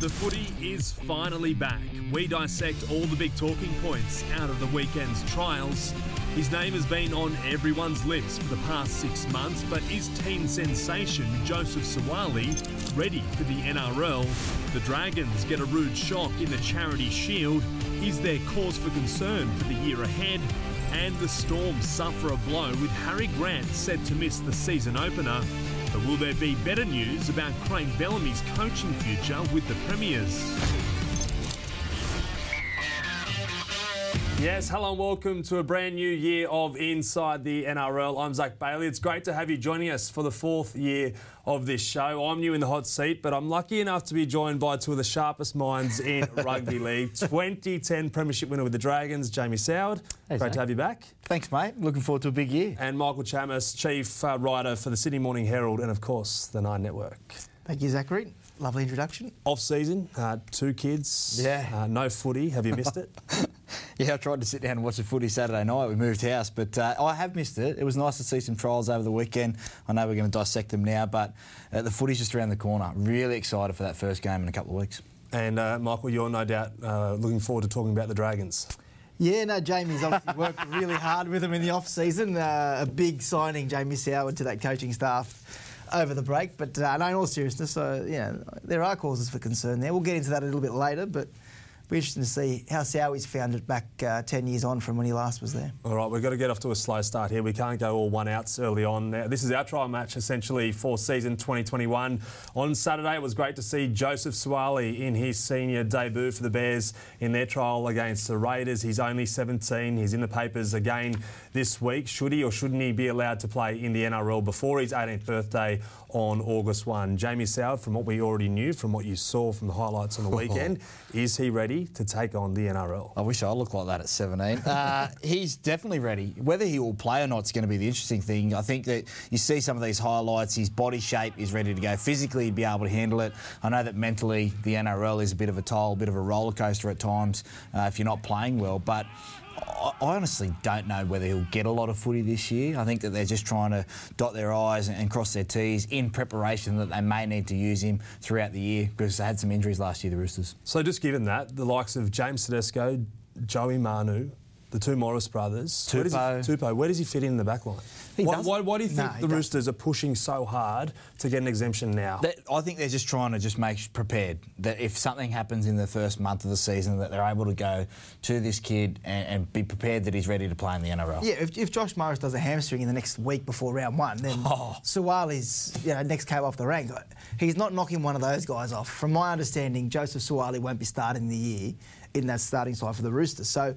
The footy is finally back. We dissect all the big talking points out of the weekend's trials. His name has been on everyone's lips for the past six months, but is teen sensation Joseph Suaalii ready for the NRL? The Dragons get a rude shock in the Charity Shield. Is there cause for concern for the year ahead? And the Storm suffer a blow with Harry Grant set to miss the season opener. But will there be better news about Craig Bellamy's coaching future with the Premiers? Yes, hello and welcome to a brand new year of Inside the NRL. I'm Zach Bailey. It's great to have you joining us for the fourth year of this show. I'm new in the hot seat, but I'm lucky enough to be joined by two of the sharpest minds in rugby league. 2010 Premiership winner with the Dragons, Jamie Soward. Hey, great Zach. to have you back. Thanks, mate. Looking forward to a big year. And Michael Chammas, chief uh, writer for the Sydney Morning Herald and, of course, the Nine Network. Thank you, Zachary. Lovely introduction. Off season, uh, two kids, Yeah. uh, no footy. Have you missed it? Yeah, I tried to sit down and watch the footy Saturday night. We moved house, but uh, I have missed it. It was nice to see some trials over the weekend. I know we're going to dissect them now, but uh, the footy's just around the corner. Really excited for that first game in a couple of weeks. and uh, Michael, you're no doubt uh, looking forward to talking about the Dragons. Yeah, no, Jamie's obviously worked really hard with them in the off season. Uh, a big signing, Jamie Soward, to that coaching staff over the break. But uh, no, in all seriousness, uh, yeah, there are causes for concern there. We'll get into that a little bit later, but be interesting to see how Sowies found it back uh, 10 years on from when he last was there. All right, we've got to get off to a slow start here. We can't go all one outs early on. Now, this is our trial match essentially for season 2021. On Saturday, it was great to see Joseph Suaalii in his senior debut for the Bears in their trial against the Raiders. He's only 17. He's in the papers again this week. Should he or shouldn't he be allowed to play in the NRL before his 18th birthday on August 1? Jamie Soward, from what we already knew, from what you saw from the highlights on the weekend, is he ready to take on the NRL? I wish I looked like that at 17. Uh, he's definitely ready. Whether he will play or not is going to be the interesting thing. I think that you see some of these highlights, his body shape is ready to go. Physically, he'd be able to handle it. I know that mentally, the NRL is a bit of a toll, a bit of a roller coaster at times uh, if you're not playing well. But I honestly don't know whether he'll get a lot of footy this year. I think that they're just trying to dot their I's and- and cross their T's in preparation that they may need to use him throughout the year because they had some injuries last year, the Roosters. So just given that, the likes of James Tedesco, Joey Manu, the two Morris brothers, Where does he, Tupou. Tupou, where does he fit in the back line? Why, why, why do you think No, he the doesn't. Roosters are pushing so hard to get an exemption now? That, I think they're just trying to just make prepared that if something happens in the first month of the season, that they're able to go to this kid and, and be prepared that he's ready to play in the NRL. Yeah, if, if Josh Morris does a hamstring in the next week before round one, then Oh. Suaalii's you know, next came off the rank. He's not knocking one of those guys off. From my understanding, Joseph Suaalii won't be starting the year in that starting side for the Roosters. So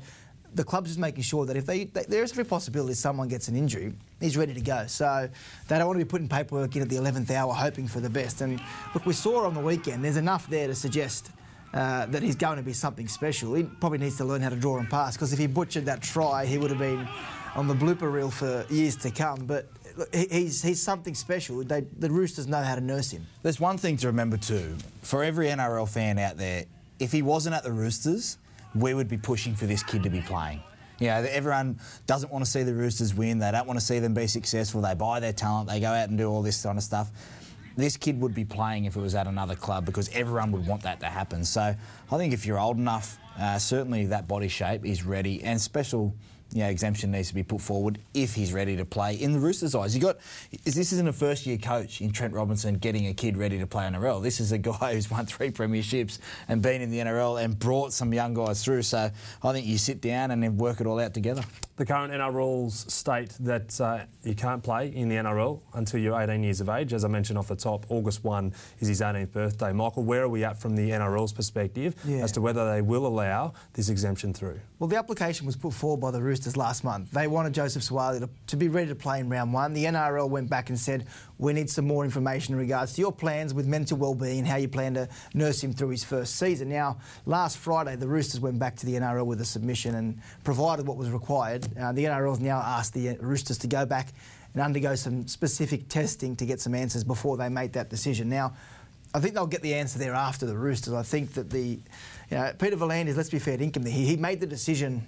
the club's just making sure that if they, they there is every possibility someone gets an injury, he's ready to go. So they don't want to be putting paperwork in at the 11th hour hoping for the best. And look, we saw on the weekend, there's enough there to suggest uh, that he's going to be something special. He probably needs to learn how to draw and pass because if he butchered that try, he would have been on the blooper reel for years to come. But look, he's, he's something special. They, the Roosters know how to nurse him. There's one thing to remember too. For every NRL fan out there, if he wasn't at the Roosters, we would be pushing for this kid to be playing. You know, everyone doesn't want to see the Roosters win. They don't want to see them be successful. They buy their talent. They go out and do all this kind of stuff. This kid would be playing if it was at another club because everyone would want that to happen. So I think if you're old enough, uh, certainly that body shape is ready and special. You know, exemption needs to be put forward if he's ready to play. In the Roosters' eyes, you got is this isn't a first-year coach in Trent Robinson getting a kid ready to play NRL. This is a guy who's won three premierships and been in the NRL and brought some young guys through. So I think you sit down and then work it all out together. The current NRL rules state that uh, you can't play in the NRL until you're 18 years of age. As I mentioned off the top, August 1 is his 18th birthday. Michael, where are we at from the NRL's perspective Yeah. as to whether they will allow this exemption through? Well, the application was put forward by the Roosters last month. They wanted Joseph Suaalii to, to be ready to play in round one. The NRL went back and said, we need some more information in regards to your plans with mental well-being, how you plan to nurse him through his first season. Now, last Friday, the Roosters went back to the NRL with a submission and provided what was required. Uh, the NRL's now asked the Roosters to go back and undergo some specific testing to get some answers before they make that decision. Now, I think they'll get the answer there after the Roosters. I think that the, you know, Peter let's be fair to him, he, he made the decision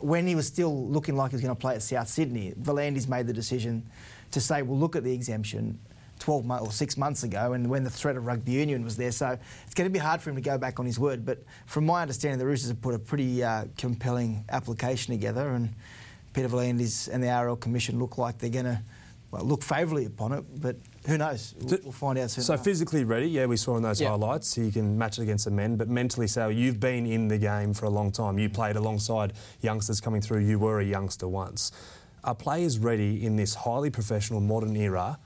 when he was still looking like he was going to play at South Sydney. V'landys made the decision to say, we'll look at the exemption, 12 months or six months ago, and when the threat of rugby union was there. So it's going to be hard for him to go back on his word. But from my understanding, the Roosters have put a pretty uh, compelling application together, and Peter V'landys and the RL Commission look like they're going to well, look favourably upon it. But who knows? We'll, we'll find out soon. So enough. physically ready, yeah, we saw in those Yeah. highlights. You can match it against the men, but mentally, so you've been in the game for a long time. You played alongside youngsters coming through. You were a youngster once. Are players ready in this highly professional modern era,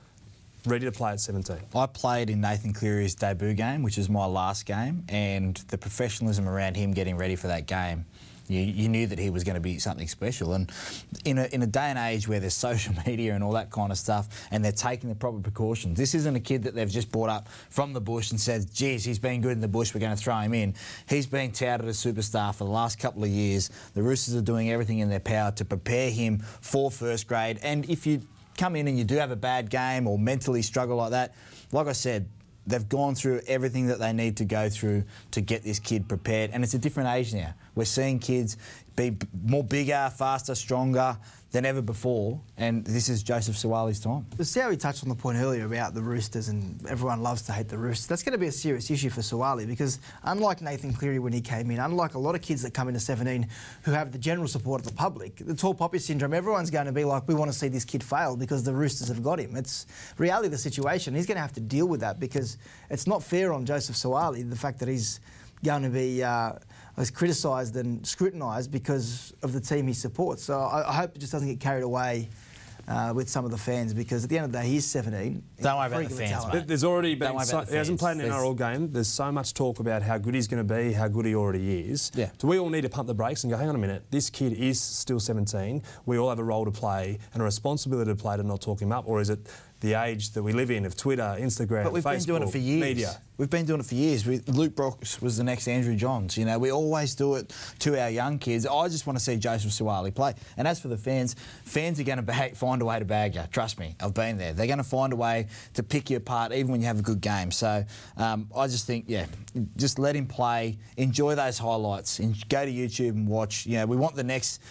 ready to play at 17? I played in Nathan Cleary's debut game, which was my last game, and the professionalism around him getting ready for that game. You, you knew that he was going to be something special. And in a, in a day and age where there's social media and all that kind of stuff, and they're taking the proper precautions, this isn't a kid that they've just brought up from the bush and said, geez, he's been good in the bush, we're going to throw him in. He's been touted as a superstar for the last couple of years. The Roosters are doing everything in their power to prepare him for first grade. And if you come in and you do have a bad game or mentally struggle like that, like I said, they've gone through everything that they need to go through to get this kid prepared. And it's a different age now. We're seeing kids be more bigger, faster, stronger than ever before. And this is Joseph Suaalii's time. But see how he touched on the point earlier about the Roosters and everyone loves to hate the Roosters. That's going to be a serious issue for Suaalii because unlike Nathan Cleary when he came in, unlike a lot of kids that come into 17 who have the general support of the public, the tall poppy syndrome, everyone's going to be like, we want to see this kid fail because the Roosters have got him. It's reality of the situation. He's going to have to deal with that because it's not fair on Joseph Suaalii, the fact that he's going to be uh, was criticised and scrutinised because of the team he supports. So I, I hope it just doesn't get carried away uh, with some of the fans because at the end of the day, he's 17. Don't worry about the fans, mate. There's already Don't been. worry So, about the he hasn't played fans. an NRL game. There's so much talk about how good he's going to be, how good he already is. Yeah. Do we all need to pump the brakes and go, hang on a minute, this kid is still 17. We all have a role to play and a responsibility to play to not talk him up, or is it the age that we live in of Twitter, Instagram, But we've Facebook, been doing it for years. media? We've been doing it for years. We, Luke Brooks was the next Andrew Johns. You know, we always do it to our young kids. I just want to see Joseph Suaalii play. And as for the fans, fans are going to bag, find a way to bag you. Trust me, I've been there. They're going to find a way to pick you apart, even when you have a good game. So um, I just think, yeah, just let him play. Enjoy those highlights. And go to YouTube and watch. You know, we want the next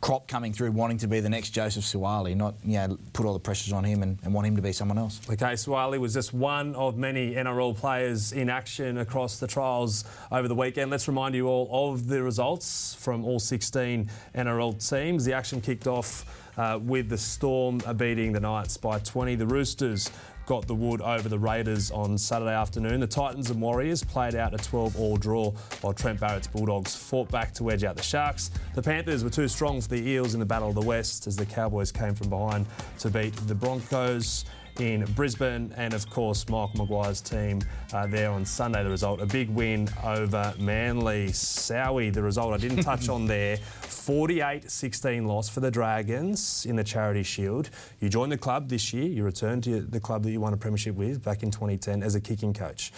crop coming through wanting to be the next Joseph Suaalii, not you know put all the pressures on him and, and want him to be someone else. Okay, Swiley was just one of many NRL players in action across the trials over the weekend. Let's remind you all of the results from all 16 NRL teams. The action kicked off uh, with the Storm beating the Knights by 20. The Roosters got the wood over the Raiders on Saturday afternoon. The Titans and Warriors played out a 12 all draw while Trent Barrett's Bulldogs fought back to wedge out the Sharks. The Panthers were too strong for the Eels in the Battle of the West as the Cowboys came from behind to beat the Broncos in Brisbane, and of course, Mark Maguire's team uh, there on Sunday. The result, a big win over Manly. Sowie, the result I didn't touch on there. 48 16 loss for the Dragons in the Charity Shield. You joined the club this year, you returned to the club that you won a premiership with back in 2010 as a kicking coach.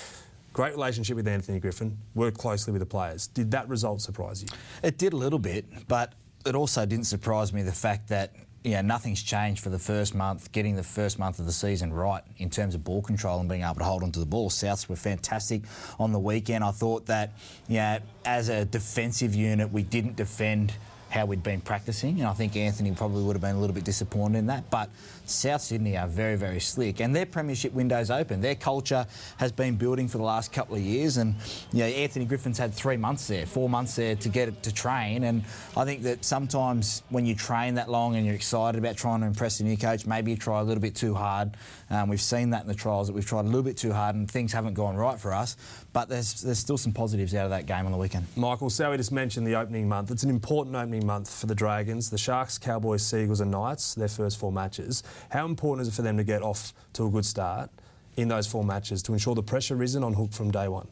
Great relationship with Anthony Griffin, worked closely with the players. Did that result surprise you? It did a little bit, but it also didn't surprise me the fact that know, nothing's changed for the first month, getting the first month of the season right in terms of ball control and being able to hold onto the ball. Souths were fantastic on the weekend. I thought that, know, as a defensive unit, we didn't defend how we'd been practicing, and I think Anthony probably would have been a little bit disappointed in that. But South Sydney are very, very slick, and their premiership window's open. Their culture has been building for the last couple of years, and you know, Anthony Griffin's had three months there, four months there to get it to train. And I think that sometimes when you train that long and you're excited about trying to impress the new coach, maybe you try a little bit too hard. Um, we've seen that in the trials that we've tried a little bit too hard, and things haven't gone right for us. But there's there's still some positives out of that game on the weekend. Michael, Sowie just mentioned the opening month. It's an important opening month for the Dragons. The Sharks, Cowboys, Sea Eagles, and Knights, their first four matches. How important is it for them to get off to a good start in those four matches to ensure the pressure isn't on Hook from day one?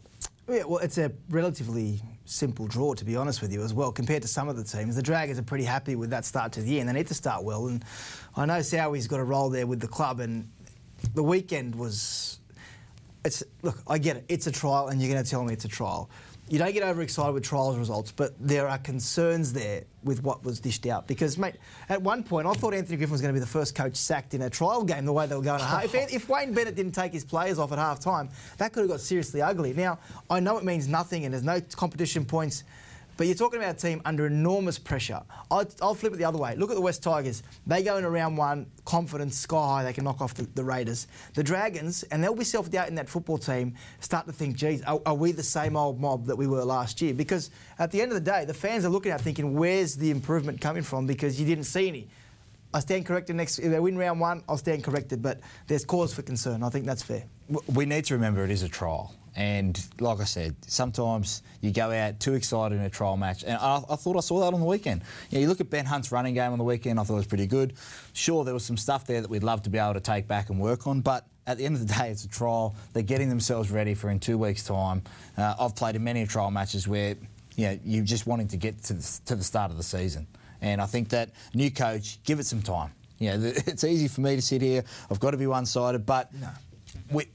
Yeah, well, it's a relatively simple draw, to be honest with you, as well, compared to some of the teams. The Dragons are pretty happy with that start to the year, and they need to start well. And I know Sowie's got a role there with the club, and the weekend was. It's look, I get it. It's a trial, and you're going to tell me it's a trial. You don't get overexcited with trials results, but there are concerns there with what was dished out. Because, mate, at one point I thought Anthony Griffin was going to be the first coach sacked in a trial game. The way they were going, at half. if, if Wayne Bennett didn't take his players off at half time, that could have got seriously ugly. Now I know it means nothing, and there's no competition points But you're talking about a team under enormous pressure. I'll, I'll flip it the other way. Look at the West Tigers. They go in round one, confidence sky high, they can knock off the, the Raiders. The Dragons, and they'll be self doubt in that football team, start to think, geez, are, are, we the same old mob that we were last year? Because at the end of the day, the fans are looking at thinking, where's the improvement coming from? Because you didn't see any. I stand corrected next. If they win round one, I'll stand corrected. But there's cause for concern. I think that's fair. We need to remember it is a trial. And like I said, sometimes you go out too excited in a trial match. And I, I thought I saw that on the weekend. You, know, you look at Ben Hunt's running game on the weekend, I thought it was pretty good. Sure, there was some stuff there that we'd love to be able to take back and work on, but at the end of the day, it's a trial. They're getting themselves ready for in two weeks' time. Uh, I've played in many trial matches where you know, you're just wanting to get to the, to the start of the season. And I think that new coach, give it some time. You know, it's easy for me to sit here. I've got to be one-sided, but no. we,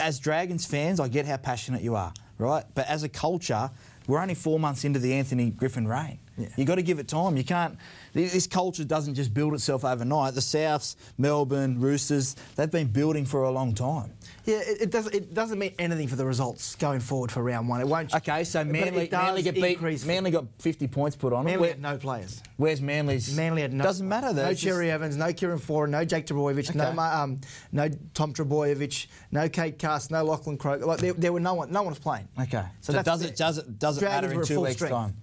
as Dragons fans, I get how passionate you are, right? But as a culture, we're only four months into the Anthony Griffin reign. Yeah. You've got to give it time. You can't. This culture doesn't just build itself overnight. The Souths, Melbourne, Roosters, they've been building for a long time. Yeah, it, it, doesn't. It doesn't mean anything for the results going forward for round one. It won't. Okay, so Manly, Manly get beat. Manly got 50 points put on Manly. Manly had no players. Where's Manly's? Manly had no. Doesn't matter though. No Cherry. Evans, no Kieran Foran, no Jake Trbojevic, okay. no um, no Tom Trbojevic, no Cade Cust, no Lachlan Croker. Like there, there, were no one. No one was playing. Okay. So, so does it does it does it matter in two weeks' strength. time?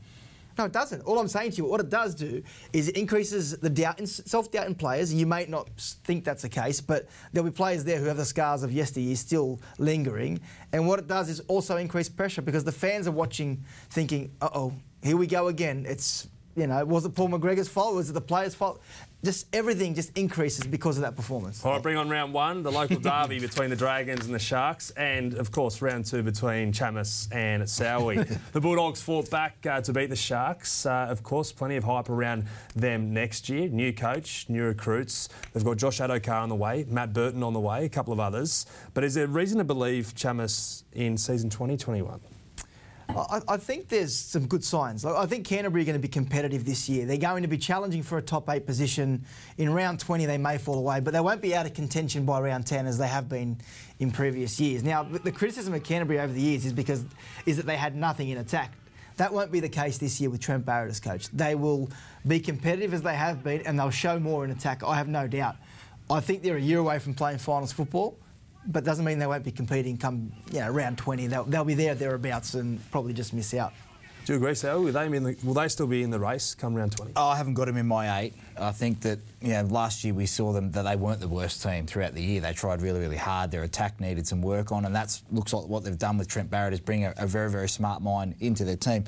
No, it doesn't. All I'm saying to you, what it does do is it increases the doubt, in self-doubt in players. You may not think that's the case, but there'll be players there who have the scars of yesteryear still lingering. And what it does is also increase pressure because the fans are watching, thinking, "Uh-oh, here we go again." It's you know, was it Paul McGregor's fault? Was it the players' fault? Just everything just increases because of that performance. All right, bring on round one, the local derby between the Dragons and the Sharks, and of course round two between Chammas and Sowie. the Bulldogs fought back uh, to beat the Sharks. Uh, of course, plenty of hype around them next year. New coach, new recruits. They've got Josh Addo-Carr on the way, Matt Burton on the way, a couple of others. But is there reason to believe Chammas in season 2021? I, I, think there's some good signs. I think Canterbury are going to be competitive this year. They're going to be challenging for a top eight position. In round 20, they may fall away, but they won't be out of contention by round 10 as they have been in previous years. Now, the criticism of Canterbury over the years is because is that they had nothing in attack. That won't be the case this year with Trent Barrett as coach. They will be competitive as they have been, and they'll show more in attack. I have no doubt. I think they're a year away from playing finals football but doesn't mean they won't be competing come you know, round 20. They'll, they'll be there thereabouts and probably just miss out. Do you agree, Sal? Will they, the, will they still be in the race come round 20? Oh, I haven't got them in my eight. I think that you know, last year we saw them that they weren't the worst team throughout the year. They tried really, really hard. Their attack needed some work on, and that looks like what they've done with Trent Barrett is bring a, a very, very smart mind into their team.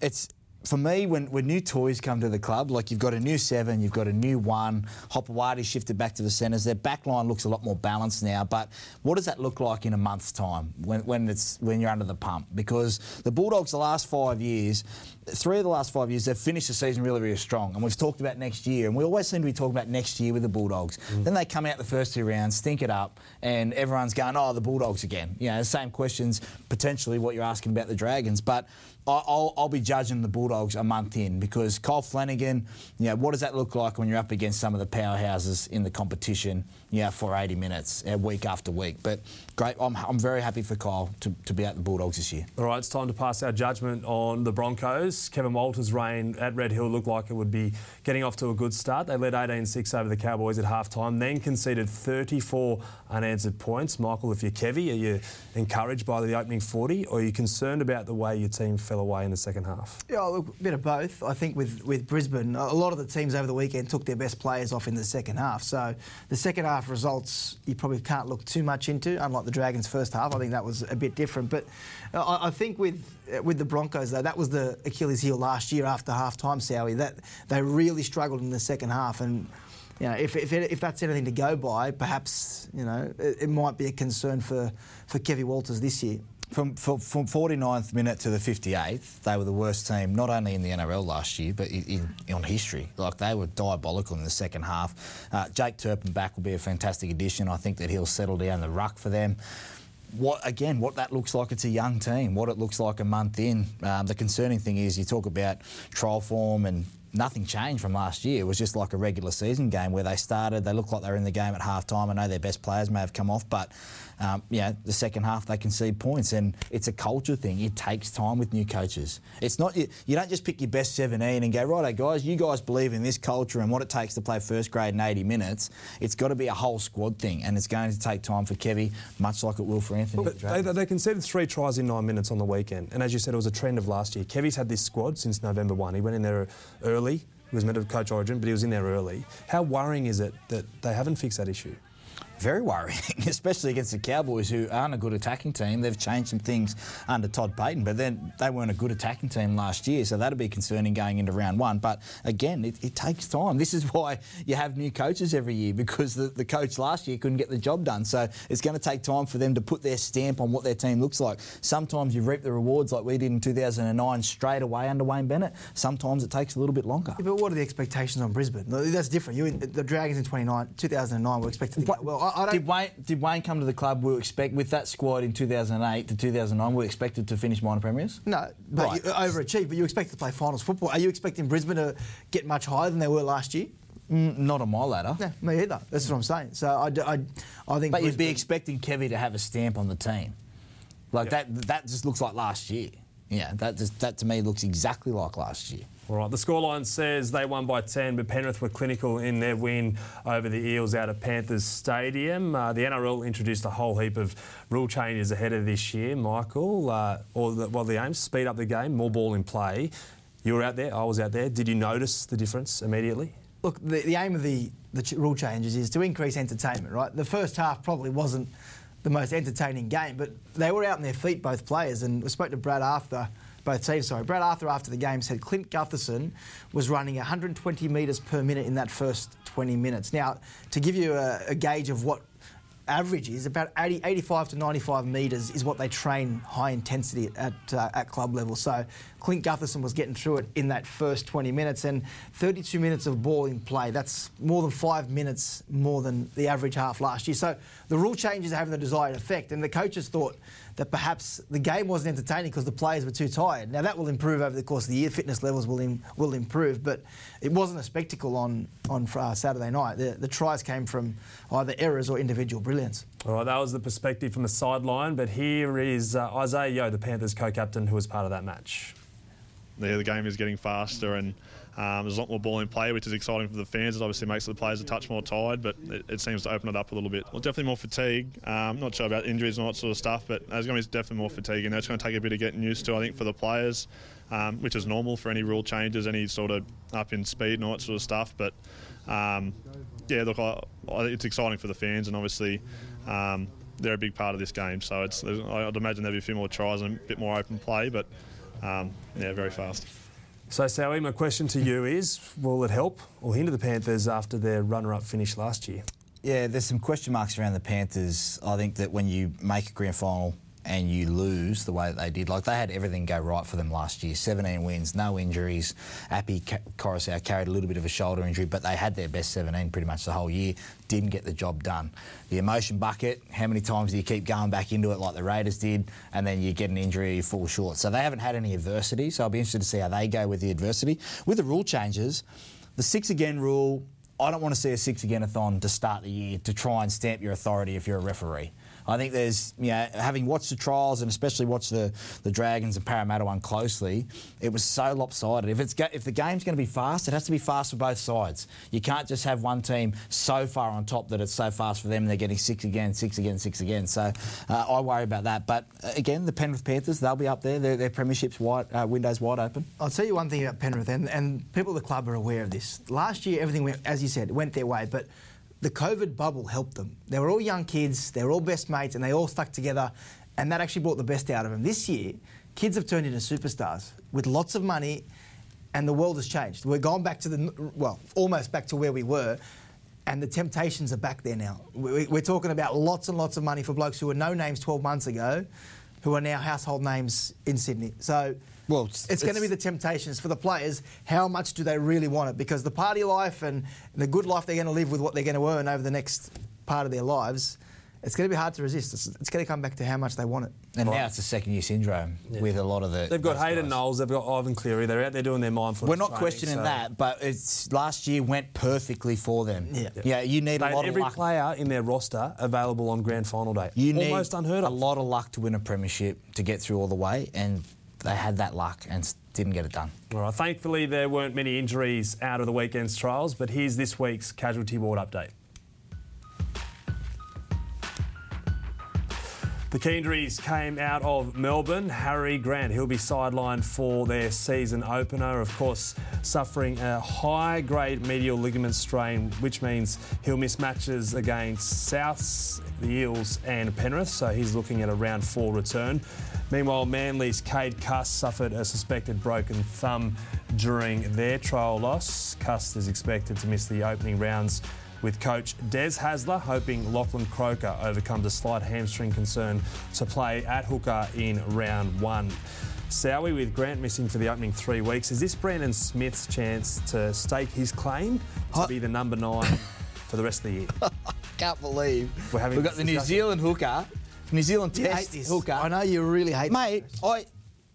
It's for me, when, when new toys come to the club, like you've got a new seven, you've got a new one, Hopoate shifted back to the centres. Their back line looks a lot more balanced now. But what does that look like in a month's time when, when, it's, when you're under the pump? Because the Bulldogs, the last five years, three of the last five years, they've finished the season really, really strong. And we've talked about next year, and we always seem to be talking about next year with the Bulldogs. Mm. Then they come out the first two rounds, stink it up, and everyone's going, oh, the Bulldogs again. You know, the same questions, potentially what you're asking about the Dragons. But I'll, I'll, be judging the Bulldogs a month in because Kyle Flanagan, you know, what does that look like when you're up against some of the powerhouses in the competition, you know, for 80 minutes, uh, week after week? But great, I'm, I'm very happy for Kyle to, to be at the Bulldogs this year. All right, it's time to pass our judgment on the Broncos. Kevin Walters' reign at Red Hill looked like it would be getting off to a good start. They led 18-6 over the Cowboys at half-time, then conceded 34 unanswered points. Michael, if you're Kevy, are you encouraged by the opening 40 or are you concerned about the way your team fell away in the second half? Yeah, look, a bit of both. I think with, with Brisbane, a lot of the teams over the weekend took their best players off in the second half. So the second half results you probably can't look too much into, unlike the Dragons' first half. I think that was a bit different. But uh, I, I think with uh, with the Broncos, though, that was the Achilles heel last year after half time, Sowie. That they really struggled in the second half and you know, if, if, if, that's anything to go by, perhaps you know it, it, might be a concern for for Kevy Walters this year. From, from, from 49th minute to the 58th, they were the worst team, not only in the NRL last year, but in, in on history. Like, they were diabolical in the second half. Uh, Jake Turpin back will be a fantastic addition. I think that he'll settle down the ruck for them what again what that looks like it's a young team what it looks like a month in um, the concerning thing is you talk about trial form and nothing changed from last year. It was just like a regular season game where they started, they looked like they were in the game at half time. I know their best players may have come off, but um, yeah, the second half they concede points, and it's a culture thing. It takes time with new coaches. It's not you, you don't just pick your best 17 and go right, guys. You guys believe in this culture and what it takes to play first grade in 80 minutes. It's got to be a whole squad thing, and it's going to take time for Kevy, much like it will for Anthony. But they, they conceded three tries in nine minutes on the weekend, and as you said, it was a trend of last year. Kevy's had this squad since November one. He went in there early. He was meant to coach Origin, but he was in there early. How worrying is it that they haven't fixed that issue? Very worrying, especially against the Cowboys, who aren't a good attacking team. They've changed some things under Todd Payten, but then they weren't a good attacking team last year, so that'll be concerning going into round one. But again, it, it takes time. This is why you have new coaches every year because the, the coach last year couldn't get the job done. So it's going to take time for them to put their stamp on what their team looks like. Sometimes you reap the rewards like we did in 2009 straight away under Wayne Bennett. Sometimes it takes a little bit longer. Yeah, but what are the expectations on Brisbane? That's different. You, the Dragons in 29, 2009 were expected to go well. I, I did Wayne did Wayne come to the club? We expect with that squad in 2008 to 2009. We were expected to finish minor premiers. No, but right. you overachieved. But you expected to play finals football. Are you expecting Brisbane to get much higher than they were last year? Mm, not on my ladder. Yeah, me either. That's what I'm saying. So I, I, I think. But Brisbane, you'd be expecting Kevy to have a stamp on the team, like yep. that. That just looks like last year. Yeah, that just, that to me looks exactly like last year. All right, the scoreline says they won by 10, but Penrith were clinical in their win over the Eels out of Panthers Stadium. Uh, the NRL introduced a whole heap of rule changes ahead of this year, Michael. Uh, or the, well, the aim speed up the game, more ball in play. You were out there, I was out there. Did you notice the difference immediately? Look, the, the aim of the, the ch- rule changes is to increase entertainment, right? The first half probably wasn't the most entertaining game, but they were out on their feet, both players. And we spoke to Brad after both teams. Sorry, Brad Arthur after the game said Clint Gutherson was running 120 metres per minute in that first 20 minutes. Now, to give you a, a gauge of what average is about 80, 85 to 95 metres is what they train high intensity at, uh, at club level. So Clint Gutherson was getting through it in that first 20 minutes and 32 minutes of ball in play. That's more than five minutes more than the average half last year. So the rule changes are having the desired effect, and the coaches thought that perhaps the game wasn't entertaining because the players were too tired. Now that will improve over the course of the year. Fitness levels will in, will improve, but it wasn't a spectacle on on uh, Saturday night. The, the tries came from either errors or individual brilliance. All right, that was the perspective from the sideline. But here is uh, Isaah Yeo, the Panthers co-captain, who was part of that match. Yeah, the game is getting faster and um, there's a lot more ball in play, which is exciting for the fans. It obviously makes the players a touch more tired, but it, it seems to open it up a little bit. Well, definitely more fatigue. Um, not sure about injuries and all that sort of stuff, but there's going to be definitely more fatigue, and that's going to take a bit of getting used to, I think, for the players, um, which is normal for any rule changes, any sort of up in speed and all that sort of stuff. But um, yeah, look, I, I, it's exciting for the fans, and obviously um, they're a big part of this game. So I'd imagine there'll be a few more tries and a bit more open play, but um, yeah, very fast. So, Sally, my question to you is will it help or hinder the Panthers after their runner up finish last year? Yeah, there's some question marks around the Panthers. I think that when you make a grand final and you lose the way that they did. Like they had everything go right for them last year. 17 wins, no injuries. Api Koroisau carried a little bit of a shoulder injury, but they had their best 17 pretty much the whole year. Didn't get the job done. The emotion bucket. How many times do you keep going back into it like the Raiders did, and then you get an injury, you fall short? So they haven't had any adversity. So I'll be interested to see how they go with the adversity. With the rule changes, the six again rule. I don't want to see a six again a thon to start the year to try and stamp your authority if you're a referee. I think there's, you know, having watched the trials and especially watched the, the Dragons and Parramatta one closely, it was so lopsided. If it's if the game's going to be fast, it has to be fast for both sides. You can't just have one team so far on top that it's so fast for them and they're getting six again, six again, six again. So uh, I worry about that. But uh, again, the Penrith Panthers, they'll be up there. Their, their premiership's wide, uh, windows wide open. I'll tell you one thing about Penrith, and, and people at the club are aware of this. Last year, everything, went, as you said, went their way, but the COVID bubble helped them. They were all young kids, they were all best mates, and they all stuck together, and that actually brought the best out of them. This year, kids have turned into superstars with lots of money, and the world has changed. We're going back to the, well, almost back to where we were, and the temptations are back there now. We're talking about lots and lots of money for blokes who were no names 12 months ago, who are now household names in Sydney. So well, it's, it's, going to be the temptations for the players. How much do they really want it? Because the party life and the good life they're going to live with what they're going to earn over the next part of their lives, it's going to be hard to resist. It's, it's going to come back to how much they want it. And now it's a second year syndrome with a lot of the. They've got Hayden guys. Knowles, they've got Ivan Cleary. They're out there doing their mindfulness. We're not training, questioning so that, but it's last year went perfectly for them. Yeah. yeah. You need They a lot every of luck. player in their roster available on grand final day. You need Almost unheard of. a lot of luck to win a premiership to get through all the way, and they had that luck and didn't get it done. All right. Thankfully, there weren't many injuries out of the weekend's trials, but here's this week's casualty ward update. The key came out of Melbourne. Harry Grant, he'll be sidelined for their season opener. Of course, suffering a high grade medial ligament strain, which means he'll miss matches against Souths, the Eels, and Penrith. So he's looking at a round four return. Meanwhile, Manly's Cade Cust suffered a suspected broken thumb during their trial loss. Cust is expected to miss the opening rounds with coach Des Hasler hoping Lachlan Croker overcomes a slight hamstring concern to play at hooker in round one. Sowie with Grant missing for the opening three weeks. Is this Brandon Smith's chance to stake his claim to be the number nine for the rest of the year? I can't believe We're having we've got the New. Zealand hooker, New Zealand You hate Test hooker. I know you really hate Mate, this. I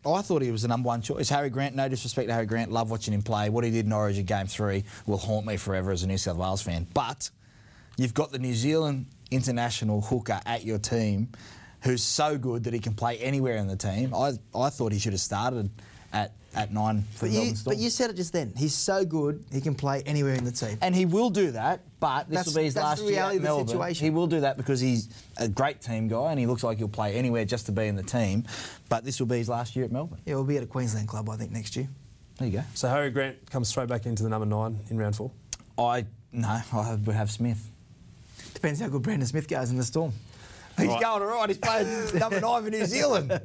Oh, I thought he was the number one choice. Harry Grant, no disrespect to Harry Grant, love watching him play. What he did in Origin Game 3 will haunt me forever as a New South Wales fan. But you've got the New Zealand international hooker at your team who's so good that he can play anywhere in the team. I, I thought he should have started at, at nine for But the you, Melbourne Storm. but you said it just then. He's so good, he can play anywhere in the team. And he will do that, but this That's- will be his last the year reality at of the Melbourne. situation. He will do that because he's a great team guy and he looks like he'll play anywhere just to be in the team. But this will be his last year at Melbourne. Yeah, we'll be at a Queensland club, I think, next year. There you go. So Harry Grant comes straight back into the number nine in round four. I no, I would have Smith. Depends how good Brandon Smith goes in the Storm. He's Right. going all right. He's playing number nine for New Zealand.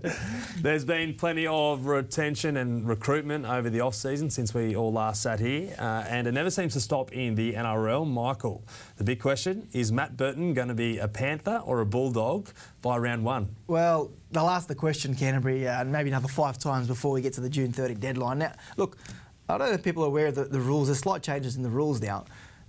There's been plenty of retention and recruitment over the off-season since we all last sat here, uh, and it never seems to stop in the NRL. Michael, the big question is Matt Burton going to be a Panther or a Bulldog by round one? Well, they'll ask the question, Canterbury, uh, maybe another five times before we get to the June 30 deadline. Now, look, I don't know if people are aware of the, the rules. There's slight changes in the rules now.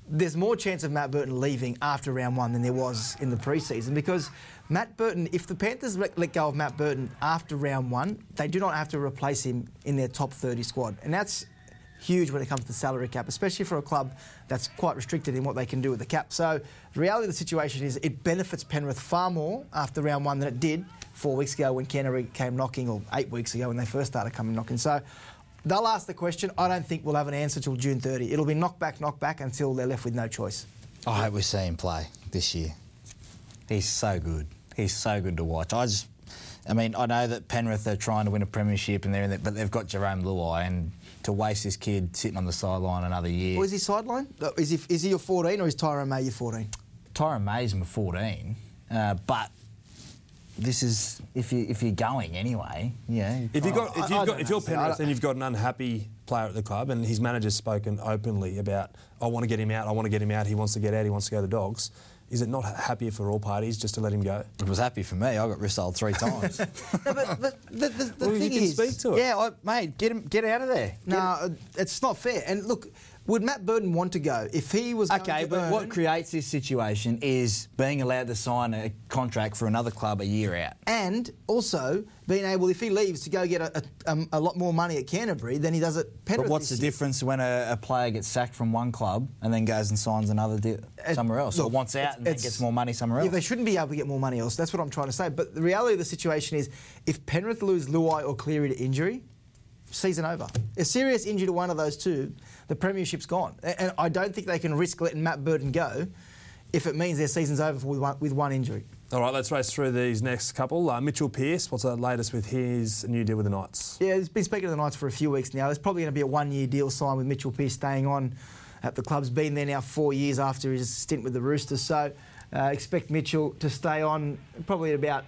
There's more chance of Matt Burton leaving after round one than there was in the preseason because Matt Burton, if the Panthers let, go of Matt Burton after round one, they do not have to replace him in their top 30 squad. And that's huge when it comes to the salary cap, especially for a club that's quite restricted in what they can do with the cap. So the reality of the situation is it benefits Penrith far more after round one than it did four weeks ago when Canterbury came knocking, or eight weeks ago when they first started coming knocking. So they'll ask the question. I don't think we'll have an answer till June 30. It'll be knock back, knock back until they're left with no choice. I hope we see him play this year. He's so good. He's so good to watch. I just, I mean, I know that Penrith are trying to win a premiership and they're in it, but they've got Jarome Luai, and to waste this kid sitting on the sideline another year. Or is he sideline? Is he, is he your 14 or is Tyrone May your 14? Tyrone May's my 14, uh, but this is if you if you're going anyway, yeah. If you've got, if you've don't got, if you're Penrith and you've got an unhappy player at the club, and his manager's spoken openly about, I want to get him out, I want to get him out, he wants to get out, he wants to go to the Dogs. Is it not happier for all parties just to let him go? It was happy for me. I got wristled three times. no, but, but the, the, the Well, you thing can is, speak to it. yeah, I, mate, get him, get out of there. no, uh, it's not fair. And look, would Matt Burton want to go if he was Okay, but what creates this situation is being allowed to sign a contract for another club a year out. and also being able, if he leaves, to go get a, a, um, a lot more money at Canterbury than he does at Penrith. But what's the year. difference when a, a player gets sacked from one club and then goes and signs another deal somewhere else, or wants out and then gets more money somewhere else? Yeah, they shouldn't be able to get more money else. That's what I'm trying to say. But the reality of the situation is, if Penrith lose Luai or Cleary to injury, season over. A serious injury to one of those two, the premiership's gone. And I don't think they can risk letting Matt Burton go if it means their season's over with one, with one injury. All right, let's race through these next couple. Uh, Mitchell Pearce, what's the latest with his new deal with the Knights? Yeah, he's been speaking to the Knights for a few weeks now. There's probably going to be a one-year deal signed with Mitchell Pearce staying on at the club's been there now four years after his stint with the Roosters. So uh, expect Mitchell to stay on probably at about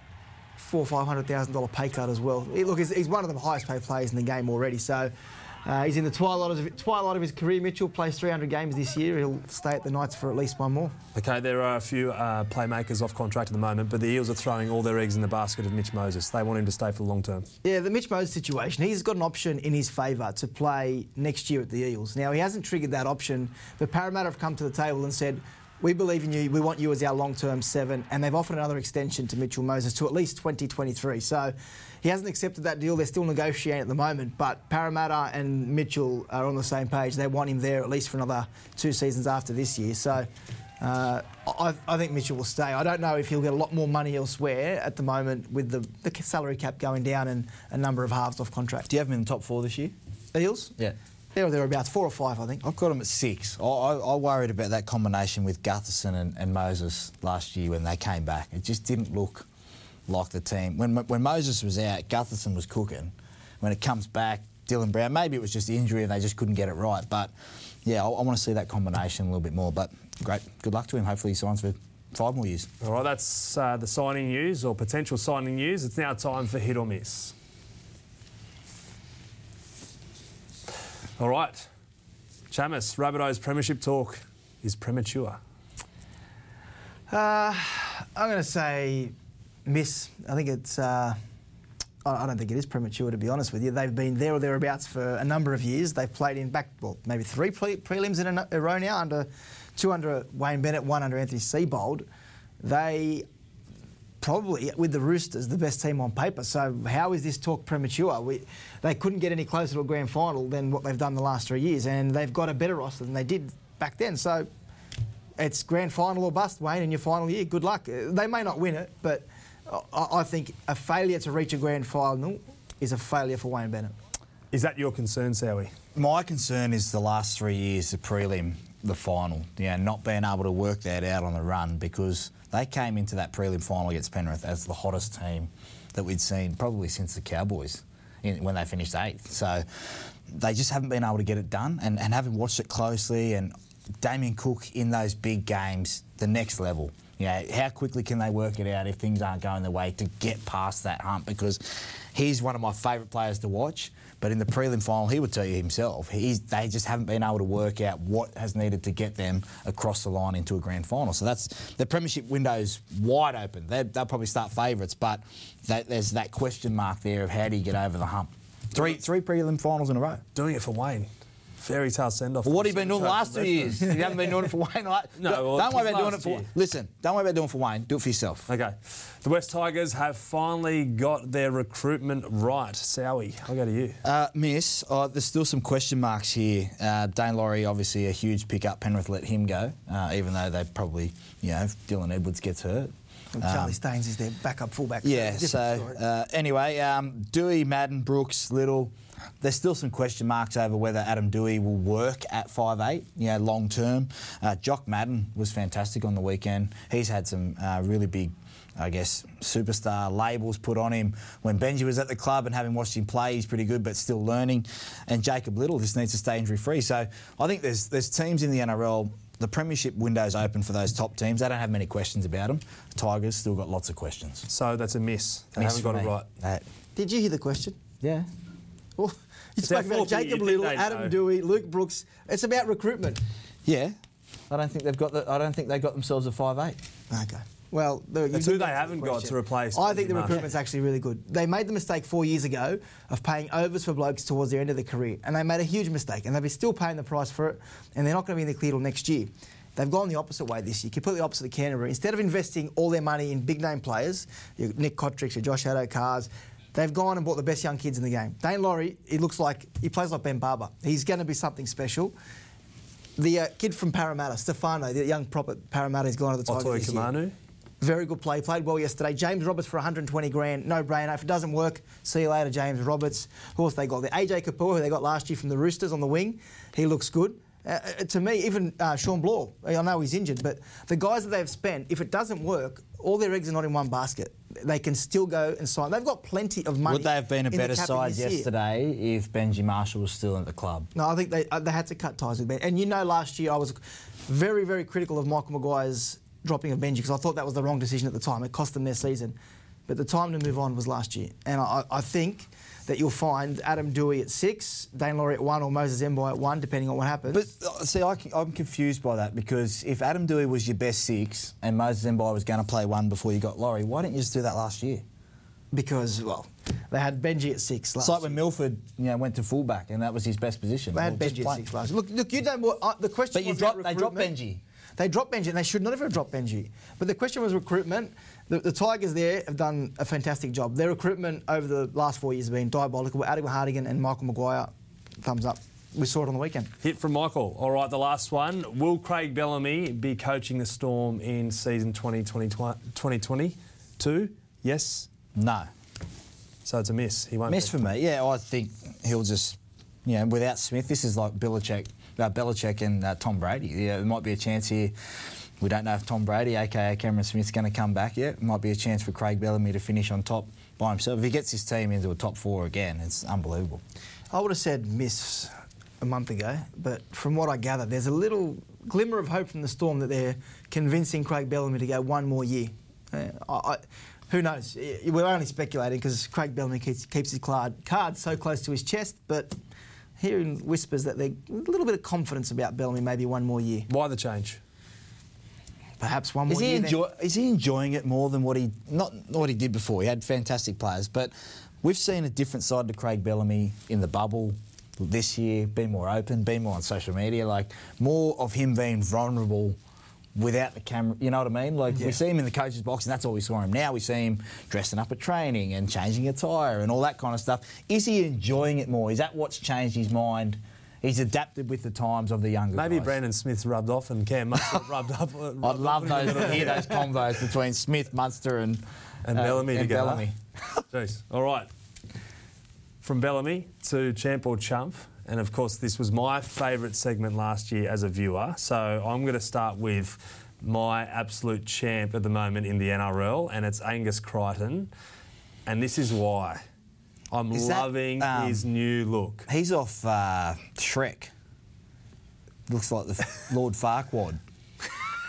four or five hundred thousand dollar pay cut as well. He- look, he's, he's one of the highest paid players in the game already. So. Uh, he's in the twilight of, twilight of his career. Mitchell plays 300 games this year. He'll stay at the Knights for at least one more. Okay, there are a few uh, playmakers off contract at the moment, but the Eels are throwing all their eggs in the basket of Mitch Moses. They want him to stay for the long term. Yeah, the Mitch Moses situation, he's got an option in his favour to play next year at the Eels. Now, he hasn't triggered that option, but Parramatta have come to the table and said, We believe in you. We want you as our long-term seven, and they've offered another extension to Mitchell Moses to at least 2023. So he hasn't accepted that deal. They're still negotiating at the moment, but Parramatta and Mitchell are on the same page. They want him there at least for another two seasons after this year. So. Uh, I, I think Mitchell will stay. I don't know if he'll get a lot more money elsewhere at the moment with the, the salary cap going down and a number of halves off contract. Do you have him in the top four this year? Eels? Yeah. There or thereabouts, four or five, I think. I've got him at six. I, I, I worried about that combination with Gutherson and, and Moses last year when they came back. It just didn't look like the team. When, when Moses was out, Gutherson was cooking. When it comes back, Dylan Brown, maybe it was just the injury and they just couldn't get it right. But yeah, I, I want to see that combination a little bit more. But great. Good luck to him. Hopefully he signs for five more years. All right, that's uh, the signing news or potential signing news. It's now time for hit or miss. All right, Chammas, Rabbitohs Premiership talk is premature. Uh, I'm going to say miss. I think it's. Uh, I don't think it is premature to be honest with you. They've been there or thereabouts for a number of years. They've played in back, well, maybe three pre- prelims in a, row now, under two under Wayne Bennett, one under Anthony Seibold. They probably with the Roosters the best team on paper. So how is this talk premature? We, they couldn't get any closer to a grand final than what they've done the last three years, and they've got a better roster than they did back then. So it's grand final or bust, Wayne, in your final year. Good luck. Uh, They may not win it, but I, I think a failure to reach a grand final is a failure for Wayne Bennett. Is that your concern, Sowie? My concern is the last three years, the prelim, the final. Yeah, not being able to work that out on the run because they came into that prelim final against Penrith as the hottest team that we'd seen probably since the Cowboys in, when they finished eighth. So they just haven't been able to get it done. And, and having watched it closely, and Damien Cook in those big games, the next level. You know, how quickly can they work it out if things aren't going their way to get past that hump? Because he's one of my favourite players to watch. But in the prelim final, he would tell you himself, they just haven't been able to work out what has needed to get them across the line into a grand final. So that's the premiership window's wide open. They, they'll probably start favourites, but that, there's that question mark there of how do you get over the hump? Three, three prelim finals in a row. Doing it for Wayne. Fairy tale send off. Well, what have you been doing the last two years? You haven't been doing it for Wayne. Like, No, don't, well, don't worry about doing it last for. year. Listen, don't worry about doing it for Wayne. Do it for yourself. Okay. The West Tigers have finally got their recruitment right. Sowie, I'll go to you. Uh, miss, uh, there's still some question marks here. Uh, Daine Laurie, obviously a huge pickup. Penrith let him go, uh, even though they probably, you know, if Dylan Edwards gets hurt. And Charlie Staines is their backup fullback. Yeah, so uh, anyway, um, Doueihi, Madden, Brooks, Little. There's still some question marks over whether Adam Doueihi will work at 5'8, you know, long term. Uh, Jock Madden was fantastic on the weekend. He's had some uh, really big, I guess, superstar labels put on him. When Benji was at the club and having watched him play, he's pretty good, but still learning. And Jacob Little just needs to stay injury free. So I think there's there's teams in the NRL. The premiership window's open for those top teams. They don't have many questions about them. Tigers still got lots of questions. So that's a miss. They Miss haven't got for it right. That- Did you hear the question? yeah. Well, you It's spoke about fault that you Jacob Little, Adam know. Doueihi, Luke Brooks. It's about recruitment. Yeah. I don't think they've got the, I don't think they got themselves a five eight. Okay. Well, the, you That's who they haven't got to replace I think the Benji recruitment's actually really good. They made the mistake four years ago of paying overs for blokes towards the end of their career, and they made a huge mistake, and they'll be still paying the price for it, and they're not going to be in the clear till next year. They've gone the opposite way this year, completely opposite of Canterbury. Instead of investing all their money in big name players, your Nick Cotric, your Josh Addo-Carrs, they've gone and bought the best young kids in the game. Daine Laurie, he looks like he plays like Ben Barba. He's going to be something special. The uh, kid from Parramatta, Stefano, the young prop at Parramatta, has gone to the Tigers year. Kamanu. Very good play. Played well yesterday. James Roberts for 120 grand. No brainer. If it doesn't work, see you later, James Roberts. Who else they got? The AJ Kapoor, who they got last year from the Roosters on the wing. He looks good. Uh, uh, to me, even uh, Shawn Blore. I know he's injured, but the guys that they've spent, if it doesn't work, all their eggs are not in one basket. They can still go and sign. They've got plenty of money. Would they have been a better side this year. yesterday if Benji Marshall was still at the club? No, I think they uh, they had to cut ties with Ben. And you know, last year I was very very critical of Michael Maguire's dropping of Benji because I thought that was the wrong decision at the time. It cost them their season. But the time to move on was last year, and I, I think that you'll find Adam Doueihi at six, Daine Laurie at one, or Moses Mbye at one, depending on what happens. But uh, see, I, am confused by that because if Adam Doueihi was your best six and Moses Mbye was going to play one before you got Laurie, why didn't you just do that last year? because well, they had Benji at six last It's like year. when Milford, you know, went to fullback and that was his best position. They had Well, Benji at six last year. Look, look, you don't. Uh, the question But you was dropped, they dropped. Benji. They dropped Benji, and they should not have dropped Benji. But the question was recruitment. The, the Tigers there have done a fantastic job. Their recruitment over the last four years has been diabolical. Adam Hartigan and Michael Maguire, thumbs up. We saw it on the weekend. Hit from Michael. All right, the last one. Will Craig Bellamy be coaching the Storm in season 2020, 2022? Yes. No. So it's a miss. He won't. Miss be. for me. Yeah, I think he'll just, you know, without Smith, this is like Belichick, uh, Belichick and uh, Tom Brady. Yeah, there might be a chance here. We don't know if Tom Brady, aka Cameron Smith, is going to come back yet. Might be a chance for Craig Bellamy to finish on top by himself. If he gets his team into a top four again, it's unbelievable. I would have said miss a month ago, but from what I gather, there's a little glimmer of hope from the Storm that they're convincing Craig Bellamy to go one more year. Uh, I, I, who knows? We're only speculating because Craig Bellamy keeps, keeps his card, card so close to his chest, but hearing whispers that there's a little bit of confidence about Bellamy, maybe one more year. Why the change? Perhaps one Is more he, year. enjoy, is he enjoying it more than what he not what he did before? He had fantastic players, but we've seen a different side to Craig Bellamy in the bubble this year. Been more open, been more on social media, like more of him being vulnerable without the camera. You know what I mean? Like we see him in the coach's box, and that's all we saw him. Now we see him dressing up at training and changing attire and all that kind of stuff. Is he enjoying it more? Is that what's changed his mind? He's adapted with the times of the younger Maybe guys. Brandon Smith's rubbed off and Cam Munster rubbed up. I'd love those to hear those combos between Smith, Munster, and And uh, Bellamy and together. Bellamy. Jeez. All right. From Bellamy to Champ or Chump. And of course, this was my favourite segment last year as a viewer. So I'm going to start with my absolute champ at the moment in the NRL, and it's Angus Crichton. And this is why. I'm Is that, loving um, his new look. He's off uh, Shrek. Looks like the Lord Farquaad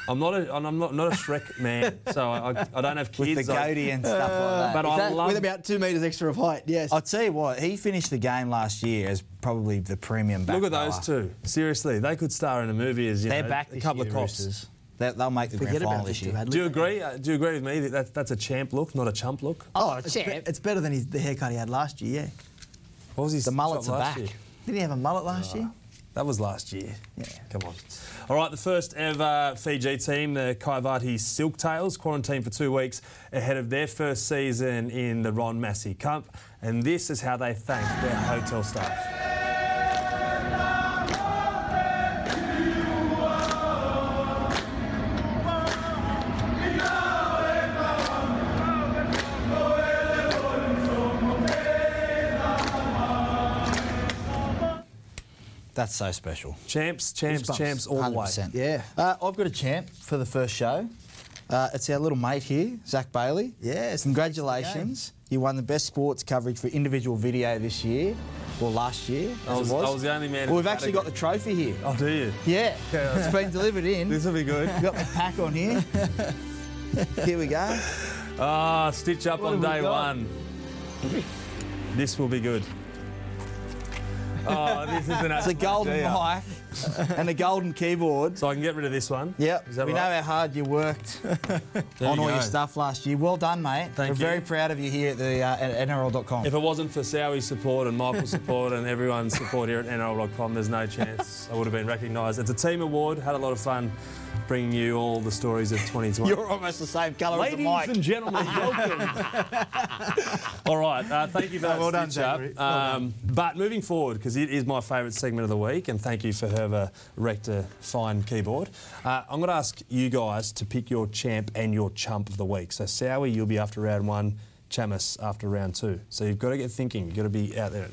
I'm not a, I'm not, not a Shrek man, so I, I, I don't have kids. with kids. the I- goatee and stuff like that. but Is I that- love- With about two metres extra of height, yes. I'll tell you what, he finished the game last year as probably the premium back Look at those rower. two. Seriously, they could star in a movie as you They're know, back a couple year, of cops. Roosters. They, they'll make the Forget grand final about this this, year. Do you agree? Uh, do you agree with me that that that's a champ look, not a chump look? Oh, It's, champ. be- it's better than his, the haircut he had last year, yeah. What was his The mullets chop are last back. year? Didn't he have a mullet last year? That was last year. Yeah. Come on. All right, the first ever Fiji team, the Kaivati Silktails, quarantined for two weeks ahead of their first season in the Ron Massey Cup. And this is how they thanked their hotel staff. That's so special. Champs, champs, Goosebumps. champs all the way. 100%. Yeah. Uh, I've got a champ for the first show. Uh, it's our little mate here, Zach Bailey. Yes, Congratulations. You won the best sports coverage for individual video this year, or last year. I was- it was. I was the only man Well, we've the actually got the trophy here. Oh, do you? Yeah, Okay, it's been delivered in. This will be good. We've got the pack on here. here we go. Ah, stitch up What on day one. This will be good. Oh, this is an It's a golden mic and a golden keyboard. So I can get rid of this one. Yep, Is that we right? know how hard you worked on you all your stuff last year. Well done, mate. Thank We're you. very proud of you here at the uh, at NRL.com. If it wasn't for Sowie's support and Michael's support and everyone's support here at NRL.com, there's no chance I would have been recognised. It's a team award. Had a lot of fun bringing you all the stories of 2020. You're almost the same colour as the Ladies mic. and gentlemen, welcome. All right, uh, thank you for that well done, stitch up. Zachary. Well Um, but moving forward, because it is my favourite segment of the week, and thank you for Herva Rector fine keyboard. Uh, I'm going to ask you guys to pick your champ and your chump of the week. So Sowie, you'll be after round one. Chammas after round two. So you've got to get thinking. You've got to be out there.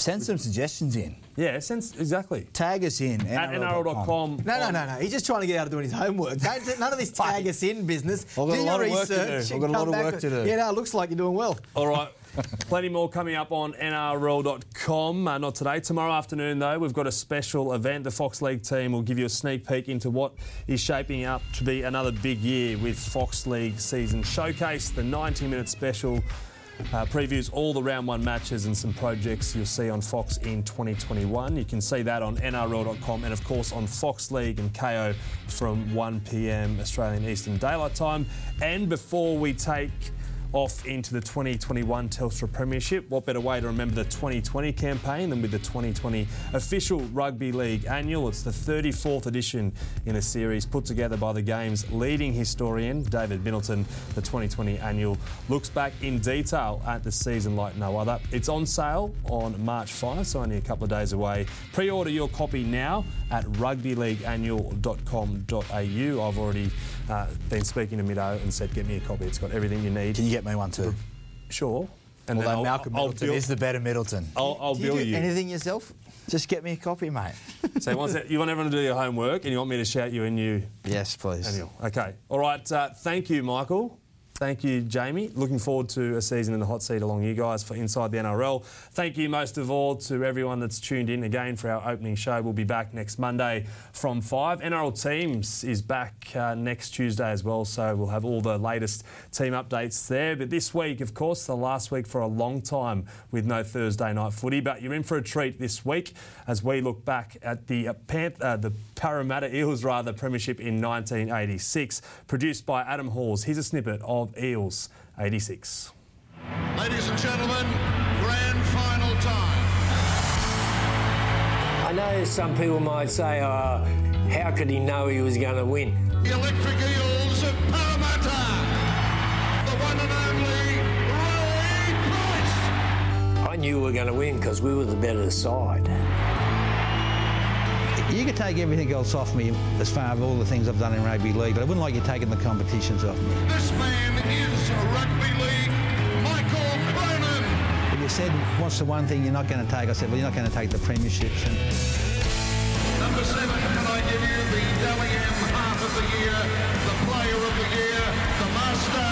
Send some suggestions in. Yeah, sense exactly. Tag us in. At NRL.com. No, no, no, no. He's just trying to get out of doing his homework. Don't, none of this tag us in business. I've got do a lot of work to do. I've got a lot of work to do. Yeah, no, it looks like you're doing well. All right. Plenty more coming up on NRL.com. Uh, not today. Tomorrow afternoon, though, we've got a special event. The Fox League team will give you a sneak peek into what is shaping up to be another big year with Fox League Season Showcase, the 90 minute special. Uh, previews all the round one matches and some projects you'll see on Fox in 2021. You can see that on NRL.com and, of course, on Fox League and Kayo from 1 pm Australian Eastern Daylight Time. And before we take off into the 2021 Telstra Premiership. What better way to remember the 2020 campaign than with the 2020 official Rugby League Annual? It's the 34th edition in a series put together by the game's leading historian, David Middleton. The 2020 Annual looks back in detail at the season like no other. It's on sale on March 5, so only a couple of days away. Pre order your copy now at rugbyleagueannual.com.au. I've already uh, been speaking to Middo and said, get me a copy. It's got everything you need. Can get me one too? Sure. And then Although I'll- Malcolm I'll Middleton bill- is the better Middleton. I'll, I'll Do you bill do you. anything yourself? Just get me a copy, mate. So you want, you want everyone to do your homework and you want me to shout you a new yes, please. annual. Okay. All right. Uh, thank you, Michael. Thank you, Jamie. Looking forward to a season in the hot seat along you guys for Inside the NRL. Thank you most of all to everyone that's tuned in again for our opening show. We'll be back next Monday from 5. NRL Teams is back uh, next Tuesday as well, so we'll have all the latest team updates there. But this week, of course, the last week for a long time with no Thursday night footy. But you're in for a treat this week as we look back at the uh, Panth- uh, the Parramatta Eels, rather, Premiership in 1986, produced by Adam Hawes. Here's a snippet of Eels 86. Ladies and gentlemen, grand final time. I know some people might say, oh, how could he know he was going to win? The Electric Eels of Parramatta. The one and only Ray Price. I knew we were going to win because we were the better side. You could take everything else off me as far as all the things I've done in rugby league, but I wouldn't like you taking the competitions off me. This man is Rugby League Michael Cronin. If you said, what's the one thing you're not going to take? I said, well, you're not going to take the premierships. And Number seven, can I give you the Dally M half of the year, the player of the year, the master,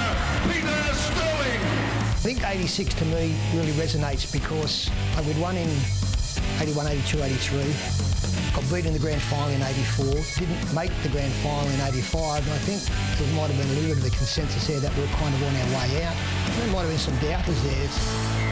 Peter Sterling. I think 86 to me really resonates because I would won in 81, 82, 83. Got beat in the grand final in 84. Didn't make the grand final in 85. And I think there might have been a little bit of a consensus there that we were kind of on our way out. There might have been some doubters there.